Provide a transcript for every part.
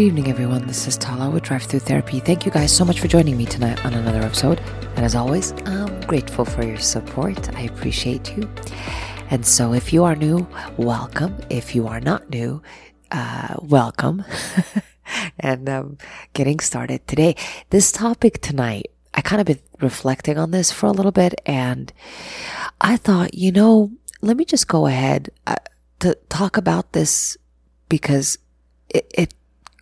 Good evening, everyone. This is Tala with Drive Through Therapy. Thank you guys so much for joining me tonight on another episode. And as always, I'm grateful for your support. I appreciate you. And so, if you are new, welcome. If you are not new, uh, welcome. and um, getting started today. This topic tonight, I kind of been reflecting on this for a little bit, and I thought, you know, let me just go ahead uh, to talk about this because it, it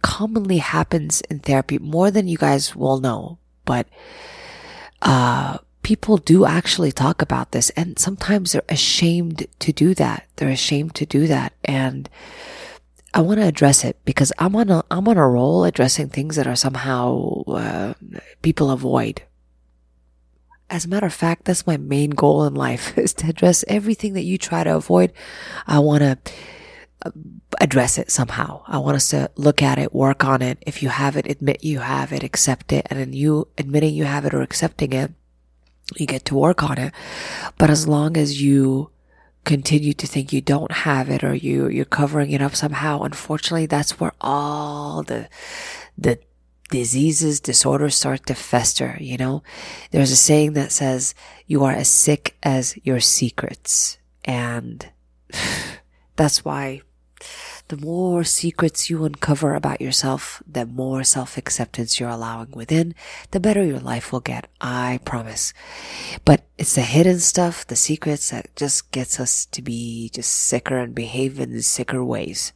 commonly happens in therapy more than you guys will know, but uh, people do actually talk about this, and sometimes they're ashamed to do that. They're ashamed to do that, and I want to address it because I'm on a I'm on a roll addressing things that are somehow uh, people avoid. As a matter of fact, that's my main goal in life is to address everything that you try to avoid. I want to uh, address it somehow. I want us to look at it, work on it. If you have it, admit you have it, accept it. And then you admitting you have it or accepting it, you get to work on it. But as long as you continue to think you don't have it or you, you're covering it up somehow, unfortunately, that's where all the, the diseases, disorders start to fester, you know? There's a saying that says, you are as sick as your secrets. And that's why the more secrets you uncover about yourself, the more self-acceptance you're allowing within, the better your life will get. I promise. But it's the hidden stuff, the secrets that just gets us to be just sicker and behave in sicker ways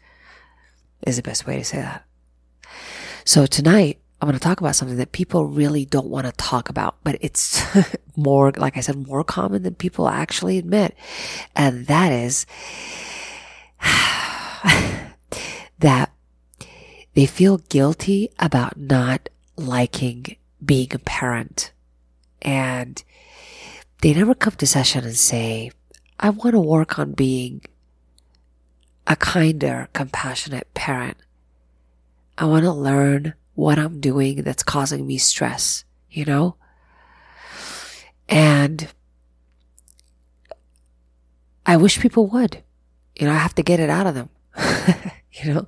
is the best way to say that. So tonight, I'm going to talk about something that people really don't want to talk about, but it's more, like I said, more common than people actually admit. And that is that they feel guilty about not liking being a parent. And they never come to session and say, I want to work on being a kinder, compassionate parent. I want to learn what I'm doing that's causing me stress, you know? And I wish people would. You know, I have to get it out of them. you know,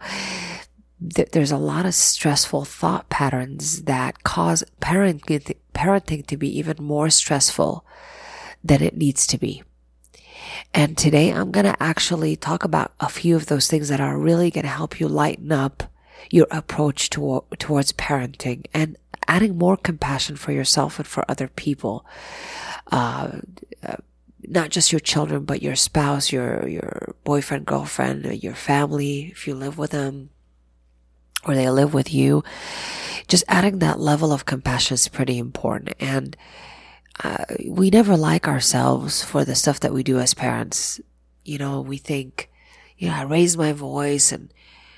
th- there's a lot of stressful thought patterns that cause parenting, parenting to be even more stressful than it needs to be. And today I'm going to actually talk about a few of those things that are really going to help you lighten up your approach to, towards parenting and adding more compassion for yourself and for other people. Uh, not just your children, but your spouse, your, your boyfriend, girlfriend, your family, if you live with them or they live with you. Just adding that level of compassion is pretty important. And uh, we never like ourselves for the stuff that we do as parents. You know, we think, you know, I raised my voice and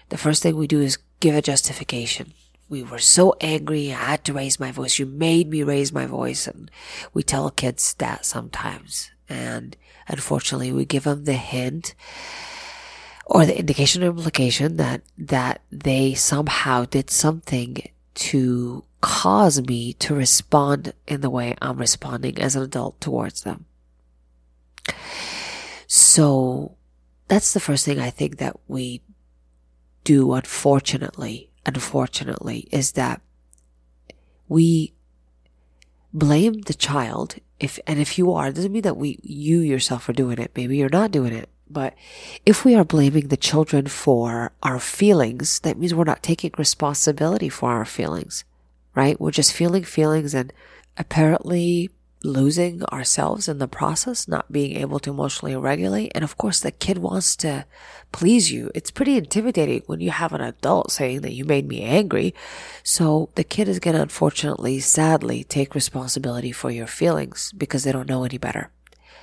the first thing we do is give a justification. We were so angry. I had to raise my voice. You made me raise my voice. And we tell kids that sometimes. And unfortunately, we give them the hint or the indication or implication that, that they somehow did something to cause me to respond in the way I'm responding as an adult towards them. So that's the first thing I think that we do, unfortunately, unfortunately, is that we blame the child if and if you are, it doesn't mean that we you yourself are doing it. Maybe you're not doing it. But if we are blaming the children for our feelings, that means we're not taking responsibility for our feelings, right? We're just feeling feelings and apparently losing ourselves in the process, not being able to emotionally regulate. And of course, the kid wants to please you. It's pretty intimidating when you have an adult saying that you made me angry. So the kid is going to unfortunately, sadly, take responsibility for your feelings because they don't know any better.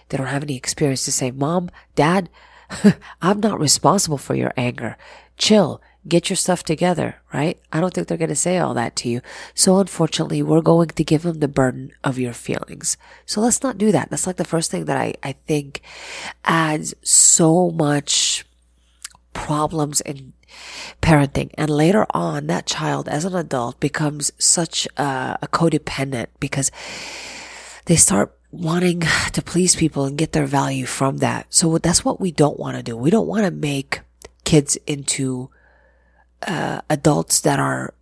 They don't have any experience to say, mom, dad, I'm not responsible for your anger. Chill get your stuff together, right? I don't think they're going to say all that to you. So unfortunately, we're going to give them the burden of your feelings. So let's not do that. That's like the first thing that I, I think adds so much problems in parenting. And later on, that child as an adult becomes such a, a codependent because they start wanting to please people and get their value from that. So that's what we don't want to do. We don't want to make kids into uh, adults that are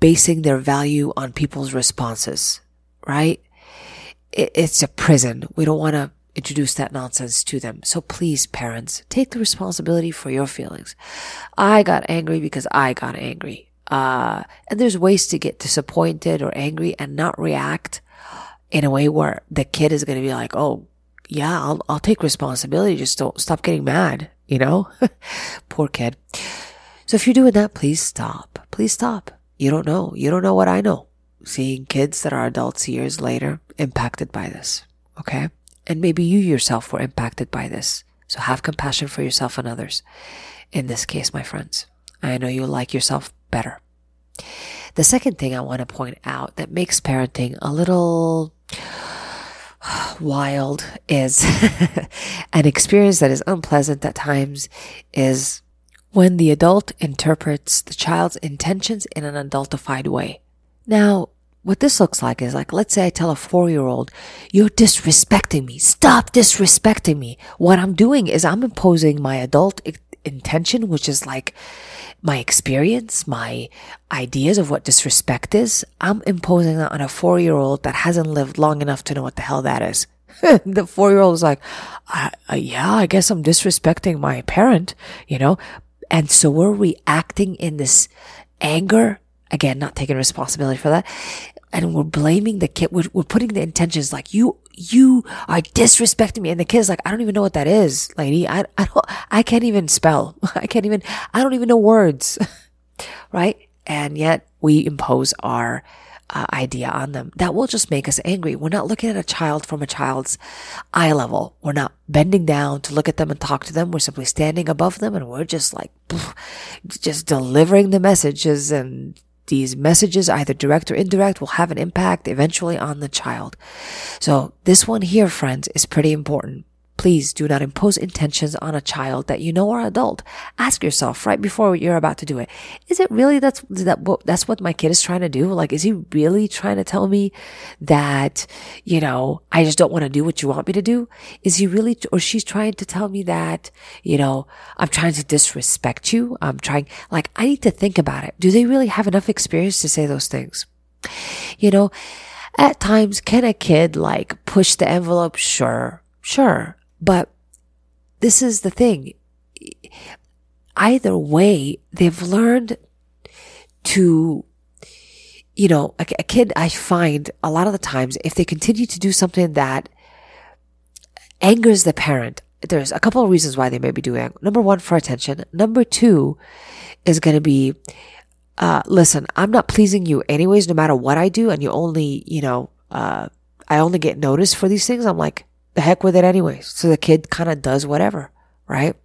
basing their value on people's responses, right? It, it's a prison. We don't want to introduce that nonsense to them. So please, parents, take the responsibility for your feelings. I got angry because I got angry. Uh, and there's ways to get disappointed or angry and not react in a way where the kid is going to be like, Oh, yeah, I'll, I'll take responsibility. Just don't stop getting mad, you know? Poor kid. So if you're doing that, please stop. Please stop. You don't know. You don't know what I know. Seeing kids that are adults years later impacted by this. Okay. And maybe you yourself were impacted by this. So have compassion for yourself and others. In this case, my friends, I know you like yourself better. The second thing I want to point out that makes parenting a little wild is an experience that is unpleasant at times is when the adult interprets the child's intentions in an adultified way. Now, what this looks like is like, let's say I tell a four year old, you're disrespecting me. Stop disrespecting me. What I'm doing is I'm imposing my adult intention, which is like my experience, my ideas of what disrespect is. I'm imposing that on a four year old that hasn't lived long enough to know what the hell that is. the four year old is like, uh, yeah, I guess I'm disrespecting my parent, you know? And so we're reacting in this anger. Again, not taking responsibility for that and we're blaming the kid. We're, we're putting the intentions like you, you are disrespecting me. And the kid's like, I don't even know what that is, lady. I, I don't, I can't even spell. I can't even, I don't even know words. right. And yet we impose our uh, idea on them. That will just make us angry. We're not looking at a child from a child's eye level. We're not bending down to look at them and talk to them. We're simply standing above them and we're just like, just delivering the messages and these messages, either direct or indirect, will have an impact eventually on the child. So this one here, friends, is pretty important. Please do not impose intentions on a child that you know are adult. Ask yourself right before you're about to do it. Is it really that's that that's what my kid is trying to do? Like, is he really trying to tell me that, you know, I just don't want to do what you want me to do? Is he really, or she's trying to tell me that, you know, I'm trying to disrespect you? I'm trying, like, I need to think about it. Do they really have enough experience to say those things? You know, at times, can a kid like push the envelope? Sure. Sure. But this is the thing. Either way, they've learned to, you know, a, a kid, I find a lot of the times, if they continue to do something that angers the parent, there's a couple of reasons why they may be doing it. Number one, for attention. Number two is going to be, uh, listen, I'm not pleasing you anyways, no matter what I do. And you only, you know, uh, I only get noticed for these things. I'm like, the heck with it anyway. So the kid kind of does whatever, right?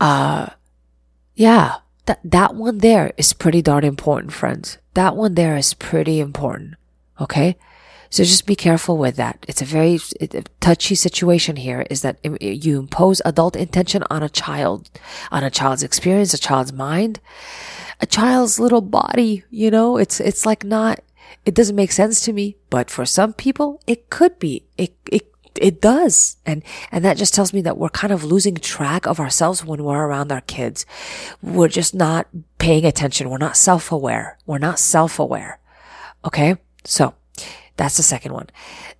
Uh, yeah, that, that one there is pretty darn important, friends. That one there is pretty important. Okay. So just be careful with that. It's a very touchy situation here is that you impose adult intention on a child, on a child's experience, a child's mind, a child's little body, you know, it's, it's like not, it doesn't make sense to me, but for some people, it could be. It, it, it does. And, and that just tells me that we're kind of losing track of ourselves when we're around our kids. We're just not paying attention. We're not self-aware. We're not self-aware. Okay. So that's the second one.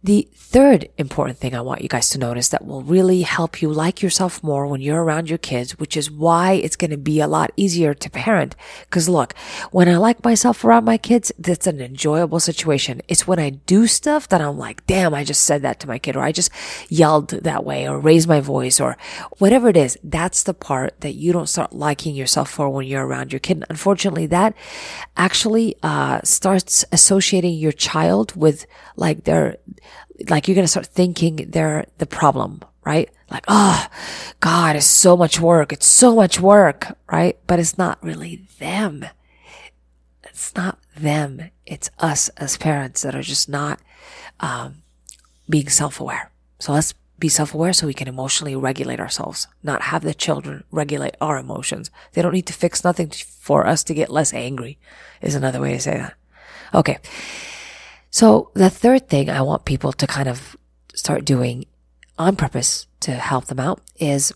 The third important thing I want you guys to notice that will really help you like yourself more when you're around your kids, which is why it's going to be a lot easier to parent. Cause look, when I like myself around my kids, that's an enjoyable situation. It's when I do stuff that I'm like, damn, I just said that to my kid or I just yelled that way or raised my voice or whatever it is. That's the part that you don't start liking yourself for when you're around your kid. Unfortunately, that actually, uh, starts associating your child with like they're, like you're going to start thinking they're the problem, right? Like, oh, God, it's so much work. It's so much work, right? But it's not really them. It's not them. It's us as parents that are just not, um, being self-aware. So let's be self-aware so we can emotionally regulate ourselves, not have the children regulate our emotions. They don't need to fix nothing for us to get less angry is another way to say that. Okay. So the third thing I want people to kind of start doing on purpose to help them out is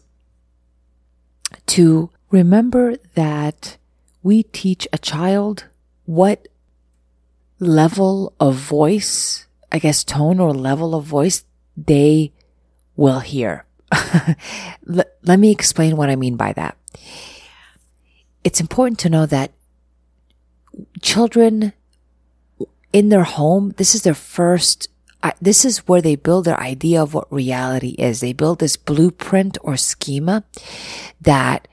to remember that we teach a child what level of voice, I guess tone or level of voice they will hear. L- let me explain what I mean by that. It's important to know that children in their home, this is their first, this is where they build their idea of what reality is. They build this blueprint or schema that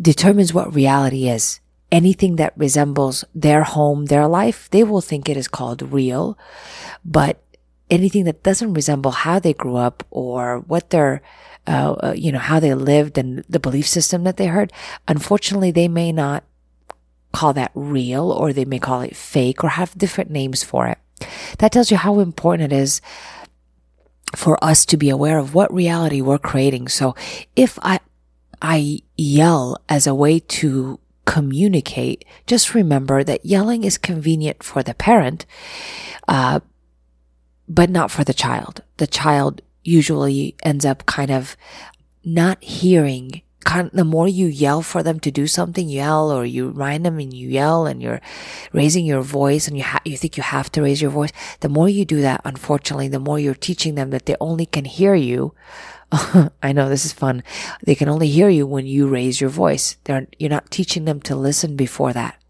determines what reality is. Anything that resembles their home, their life, they will think it is called real. But anything that doesn't resemble how they grew up or what their uh, uh, you know how they lived and the belief system that they heard unfortunately they may not call that real or they may call it fake or have different names for it that tells you how important it is for us to be aware of what reality we're creating so if i i yell as a way to communicate just remember that yelling is convenient for the parent uh, but not for the child. The child usually ends up kind of not hearing. The more you yell for them to do something, you yell or you remind them and you yell and you're raising your voice and you ha- you think you have to raise your voice. The more you do that, unfortunately, the more you're teaching them that they only can hear you. I know this is fun. They can only hear you when you raise your voice. They're, you're not teaching them to listen before that.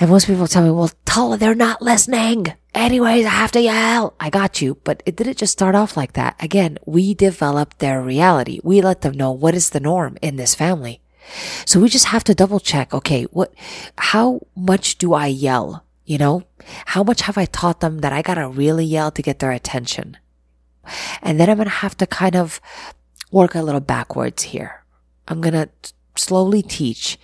And most people tell me, well, Tala, they're not listening. Anyways, I have to yell. I got you. But it didn't just start off like that. Again, we developed their reality. We let them know what is the norm in this family. So we just have to double check. Okay. What, how much do I yell? You know, how much have I taught them that I gotta really yell to get their attention? And then I'm to have to kind of work a little backwards here. I'm to slowly teach.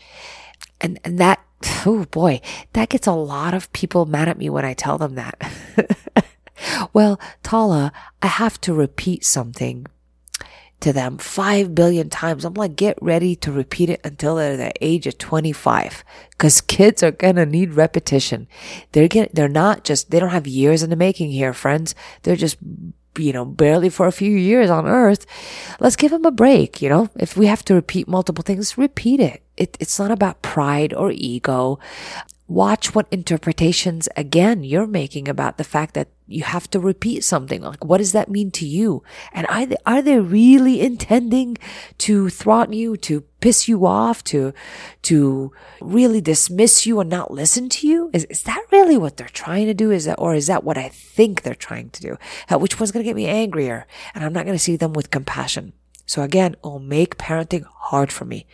And, and that oh boy, that gets a lot of people mad at me when I tell them that. well, Tala, I have to repeat something to them five billion times. I'm like, get ready to repeat it until they're the age of 25. Cause kids are gonna need repetition. They're getting, they're not just, they don't have years in the making here, friends. They're just you know, barely for a few years on earth. Let's give him a break. You know, if we have to repeat multiple things, repeat it. it it's not about pride or ego. Watch what interpretations again you're making about the fact that you have to repeat something. Like, what does that mean to you? And are they, are they really intending to throttle you, to piss you off, to, to really dismiss you and not listen to you? Is, is that really what they're trying to do? Is that, or is that what I think they're trying to do? Uh, which one's going to get me angrier? And I'm not going to see them with compassion. So again, it'll make parenting hard for me.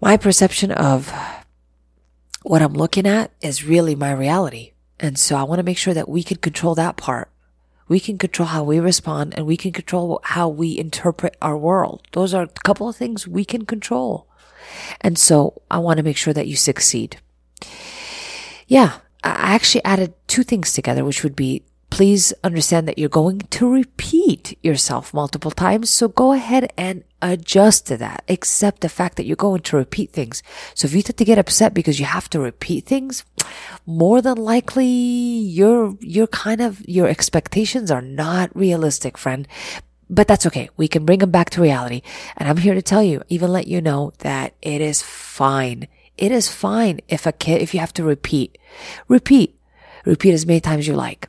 My perception of what I'm looking at is really my reality. And so I want to make sure that we can control that part. We can control how we respond and we can control how we interpret our world. Those are a couple of things we can control. And so I want to make sure that you succeed. Yeah, I actually added two things together, which would be please understand that you're going to repeat yourself multiple times. So go ahead and adjust to that. Accept the fact that you're going to repeat things. So if you tend to get upset because you have to repeat things, more than likely your, your kind of, your expectations are not realistic, friend. But that's okay. We can bring them back to reality. And I'm here to tell you, even let you know that it is fine. It is fine if a kid, if you have to repeat, repeat Repeat as many times you like.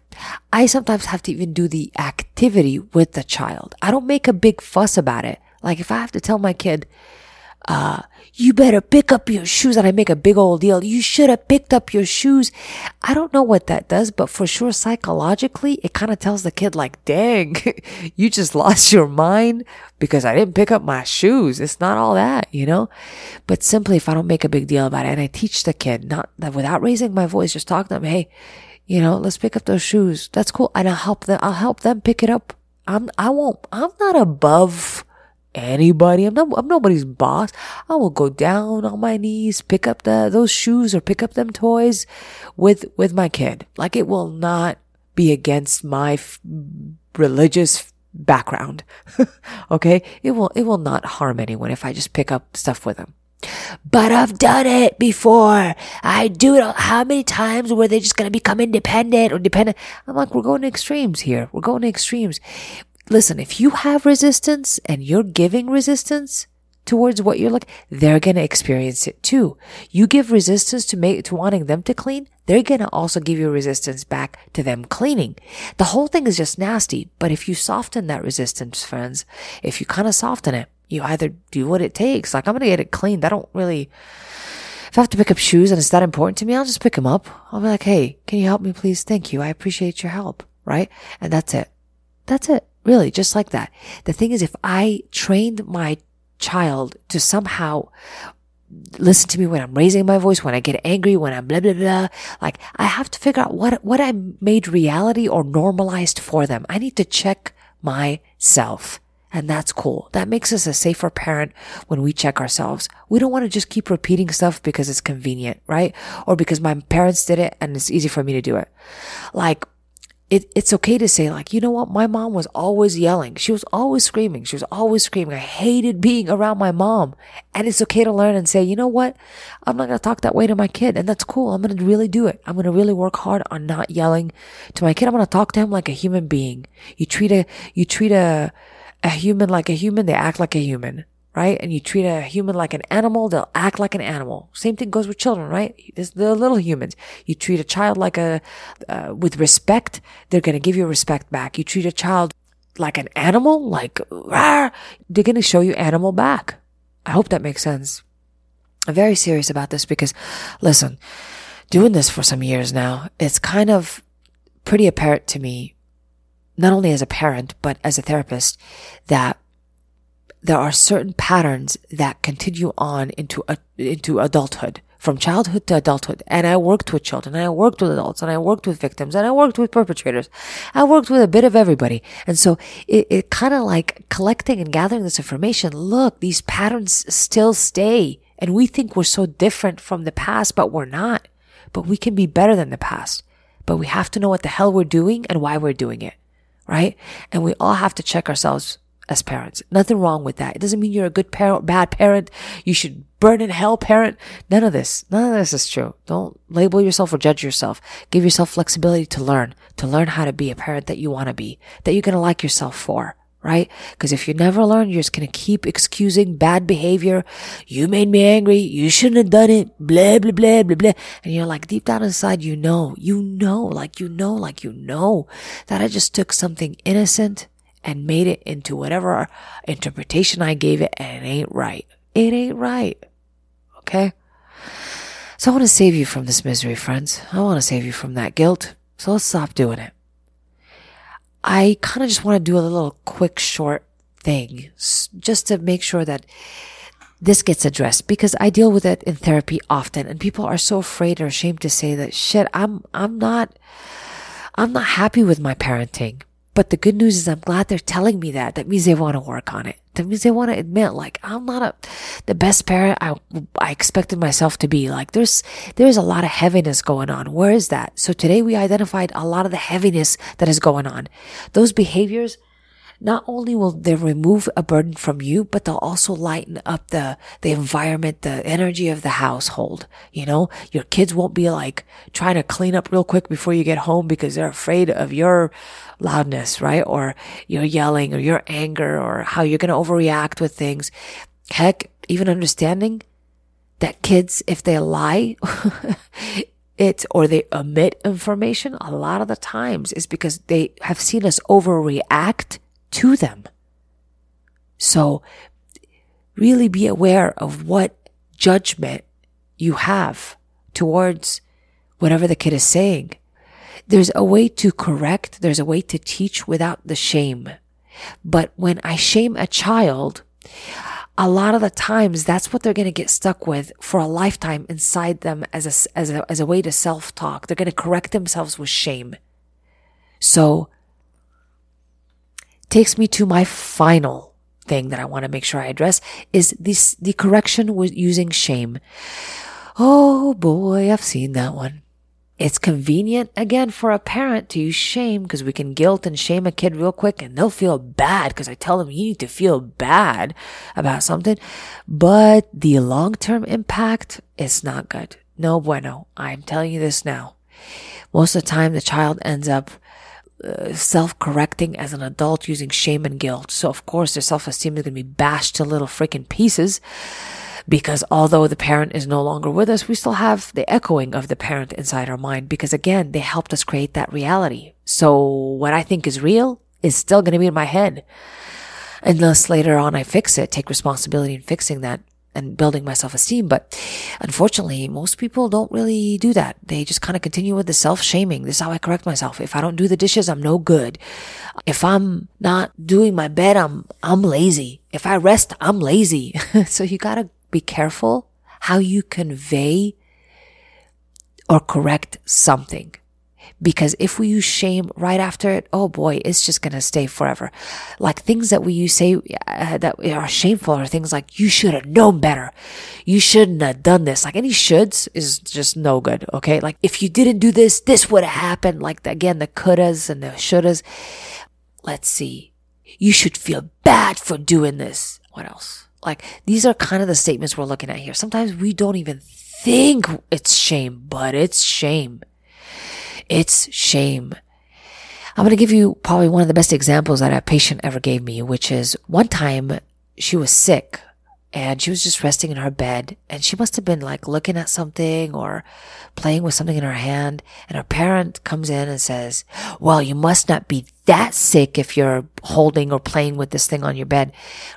I sometimes have to even do the activity with the child. I don't make a big fuss about it. Like if I have to tell my kid, uh, you better pick up your shoes. And I make a big old deal. You should have picked up your shoes. I don't know what that does, but for sure, psychologically, it kind of tells the kid like, dang, you just lost your mind because I didn't pick up my shoes. It's not all that, you know? But simply, if I don't make a big deal about it and I teach the kid, not that without raising my voice, just talk to them, hey, you know, let's pick up those shoes. That's cool. And I'll help them, I'll help them pick it up. I'm, I won't, I'm not above anybody. I'm not, I'm nobody's boss. I will go down on my knees, pick up the, those shoes or pick up them toys with, with my kid. Like it will not be against my f- religious background. okay. It will, it will not harm anyone if I just pick up stuff with them. But I've done it before. I do it. How many times were they just going to become independent or dependent? I'm like, we're going to extremes here. We're going to extremes listen, if you have resistance and you're giving resistance, towards what you're looking, they're going to experience it too. You give resistance to make, to wanting them to clean. They're going to also give you resistance back to them cleaning. The whole thing is just nasty. But if you soften that resistance, friends, if you kind of soften it, you either do what it takes. Like I'm going to get it cleaned. I don't really, if I have to pick up shoes and it's that important to me, I'll just pick them up. I'll be like, Hey, can you help me please? Thank you. I appreciate your help. Right. And that's it. That's it. Really, just like that. The thing is, if I trained my child to somehow listen to me when I'm raising my voice, when I get angry, when I'm blah, blah, blah. Like I have to figure out what, what I made reality or normalized for them. I need to check myself. And that's cool. That makes us a safer parent when we check ourselves. We don't want to just keep repeating stuff because it's convenient, right? Or because my parents did it and it's easy for me to do it. Like it, it's okay to say like, you know what? My mom was always yelling. She was always screaming. She was always screaming. I hated being around my mom. And it's okay to learn and say, you know what? I'm not going to talk that way to my kid. And that's cool. I'm going to really do it. I'm going to really work hard on not yelling to my kid. I'm going to talk to him like a human being. You treat a, you treat a, a human like a human. They act like a human right? And you treat a human like an animal, they'll act like an animal. Same thing goes with children, right? They're little humans. You treat a child like a, uh, with respect, they're going to give you respect back. You treat a child like an animal, like, Rawr, they're going to show you animal back. I hope that makes sense. I'm very serious about this because, listen, doing this for some years now, it's kind of pretty apparent to me, not only as a parent, but as a therapist, that there are certain patterns that continue on into a, into adulthood from childhood to adulthood. And I worked with children and I worked with adults and I worked with victims and I worked with perpetrators. I worked with a bit of everybody. And so it, it kind of like collecting and gathering this information. Look, these patterns still stay and we think we're so different from the past, but we're not. But we can be better than the past. But we have to know what the hell we're doing and why we're doing it. Right? And we all have to check ourselves as parents. Nothing wrong with that. It doesn't mean you're a good parent, bad parent. You should burn in hell parent. None of this. None of this is true. Don't label yourself or judge yourself. Give yourself flexibility to learn, to learn how to be a parent that you want to be, that you're going to like yourself for. Right? Because if you never learn, you're just going to keep excusing bad behavior. You made me angry. You shouldn't have done it. Blah, blah, blah, blah, blah. And you're like deep down inside, you know, you know, like you know, like you know that I just took something innocent and made it into whatever interpretation I gave it, and it ain't right. It ain't right. Okay? So I want to save you from this misery, friends. I want to save you from that guilt. So let's stop doing it. I kind of just want to do a little quick, short thing just to make sure that this gets addressed because I deal with it in therapy often and people are so afraid or ashamed to say that shit, I'm, I'm not, I'm not happy with my parenting. But the good news is I'm glad they're telling me that. That means they want to work on it. That means they want to admit, like, I'm not a, the best parent I, I expected myself to be. Like, there's, there's a lot of heaviness going on. Where is that? So today we identified a lot of the heaviness that is going on. Those behaviors, not only will they remove a burden from you, but they'll also lighten up the, the environment, the energy of the household. You know, your kids won't be like trying to clean up real quick before you get home because they're afraid of your loudness, right? Or your yelling or your anger or how you're going to overreact with things. Heck, even understanding that kids, if they lie, it or they omit information a lot of the times is because they have seen us overreact to them. So really be aware of what judgment you have towards whatever the kid is saying. There's a way to correct. There's a way to teach without the shame. But when I shame a child, a lot of the times that's what they're going to get stuck with for a lifetime inside them as a, as a, as a way to self talk. They're going to correct themselves with shame. So takes me to my final thing that I want to make sure I address is this, the correction with using shame. Oh boy, I've seen that one. It's convenient again for a parent to use shame because we can guilt and shame a kid real quick and they'll feel bad because I tell them you need to feel bad about something. But the long term impact is not good. No bueno. I'm telling you this now. Most of the time the child ends up uh, self-correcting as an adult using shame and guilt. So of course their self-esteem is going to be bashed to little freaking pieces because although the parent is no longer with us, we still have the echoing of the parent inside our mind because again, they helped us create that reality. So what I think is real is still going to be in my head unless later on I fix it, take responsibility in fixing that and building my self-esteem. But unfortunately, most people don't really do that. They just kind of continue with the self-shaming. This is how I correct myself. If I don't do the dishes, I'm no good. If I'm not doing my bed, I'm, I'm lazy. If I rest, I'm lazy. so you gotta be careful how you convey or correct something. Because if we use shame right after it, oh boy, it's just going to stay forever. Like things that we use say uh, that are shameful are things like, you should have known better. You shouldn't have done this. Like any shoulds is just no good. Okay. Like if you didn't do this, this would have happened. Like again, the couldas and the shouldas. Let's see. You should feel bad for doing this. What else? Like these are kind of the statements we're looking at here. Sometimes we don't even think it's shame, but it's shame. It's shame. I'm going to give you probably one of the best examples that a patient ever gave me, which is one time she was sick and she was just resting in her bed and she must have been like looking at something or playing with something in her hand and her parent comes in and says well you must not be that sick if you're holding or playing with this thing on your bed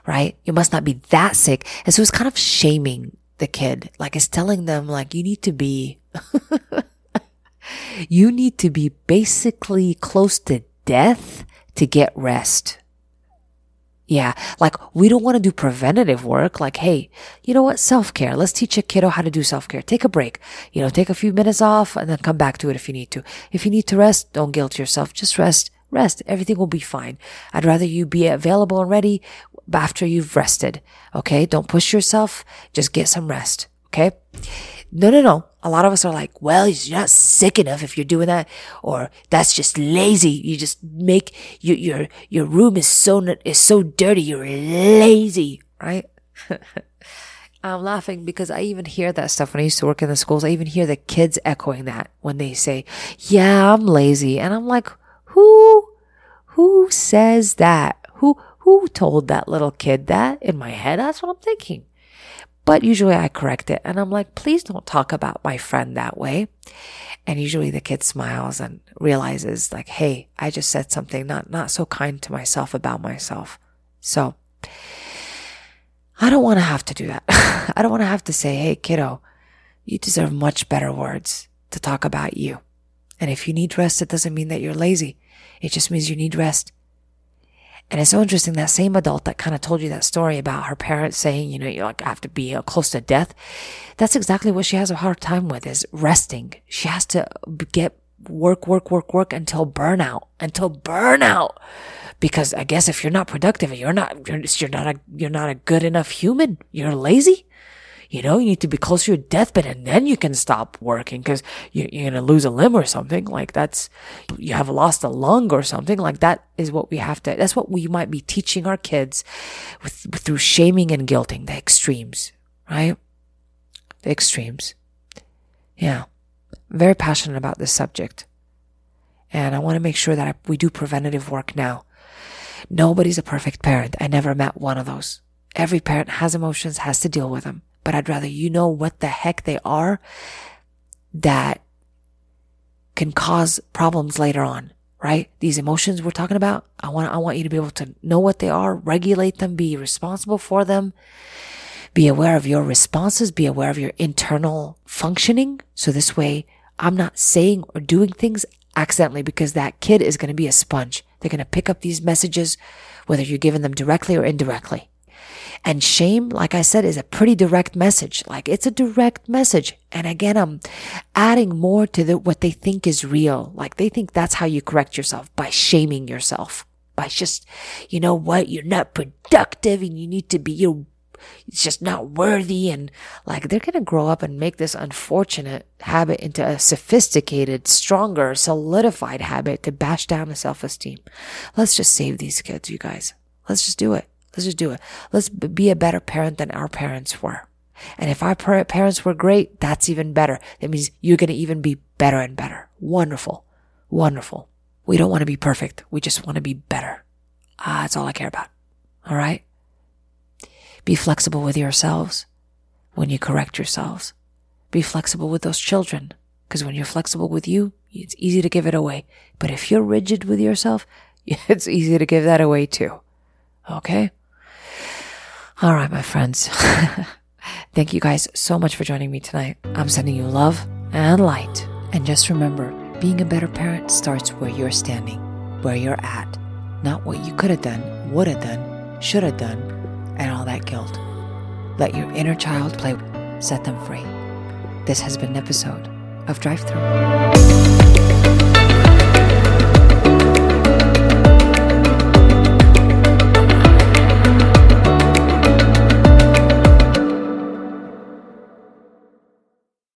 right? You must not be that sick. And so it's kind of shaming the kid. Like it's telling them like you need to be you need to be basically close to death to get rest yeah. Like we don't want to do preventative work. Like, hey, you know what? Self care. Let's teach a kiddo how to do self care. Take a break. You know, take a few minutes off and then come back to it if you need to. If you need to rest, don't guilt yourself. Just rest. Rest. Everything will be fine. I'd rather you be available and ready after you've rested. Okay. Don't push yourself. Just get some rest. Okay. No, no, no. A lot of us are like, well, you're not sick enough if you're doing that, or that's just lazy. You just make your your your room is so is so dirty. You're lazy, right? I'm laughing because I even hear that stuff when I used to work in the schools. I even hear the kids echoing that when they say, "Yeah, I'm lazy," and I'm like, who who says that? Who who told that little kid that? In my head, that's what I'm thinking. But usually I correct it and I'm like, please don't talk about my friend that way. And usually the kid smiles and realizes like, Hey, I just said something not, not so kind to myself about myself. So I don't want to have to do that. I don't want to have to say, Hey, kiddo, you deserve much better words to talk about you. And if you need rest, it doesn't mean that you're lazy. It just means you need rest. And it's so interesting that same adult that kind of told you that story about her parents saying, you know, you like have to be uh, close to death. That's exactly what she has a hard time with is resting. She has to get work, work, work, work until burnout, until burnout. Because I guess if you're not productive, you're not, you're, you're not a, you're not a good enough human. You're lazy. You know, you need to be close to your deathbed and then you can stop working because you, you're going to lose a limb or something. Like that's, you have lost a lung or something. Like that is what we have to, that's what we might be teaching our kids with, through shaming and guilting, the extremes, right? The extremes. Yeah. Very passionate about this subject. And I want to make sure that we do preventative work now. Nobody's a perfect parent. I never met one of those. Every parent has emotions, has to deal with them but I'd rather you know what the heck they are that can cause problems later on, right? These emotions we're talking about, I want, I want you to be able to know what they are, regulate them, be responsible for them, be aware of your responses, be aware of your internal functioning. So this way I'm not saying or doing things accidentally because that kid is going to be a sponge. They're going to pick up these messages, whether you're giving them directly or indirectly. And shame, like I said, is a pretty direct message. Like it's a direct message. And again, I'm adding more to the, what they think is real. Like they think that's how you correct yourself by shaming yourself. By just, you know what? You're not productive and you need to be, you're it's just not worthy. And like they're going to grow up and make this unfortunate habit into a sophisticated, stronger, solidified habit to bash down the self esteem. Let's just save these kids, you guys. Let's just do it. Let's just do it. Let's be a better parent than our parents were. And if our parents were great, that's even better. That means you're going to even be better and better. Wonderful. Wonderful. We don't want to be perfect. We just want to be better. Ah, that's all I care about. All right? Be flexible with yourselves when you correct yourselves. Be flexible with those children. Because when you're flexible with you, it's easy to give it away. But if you're rigid with yourself, it's easy to give that away too. Okay? All right, my friends. Thank you guys so much for joining me tonight. I'm sending you love and light. And just remember, being a better parent starts where you're standing, where you're at, not what you could have done, would have done, should have done, and all that guilt. Let your inner child play, set them free. This has been an episode of Drive Through.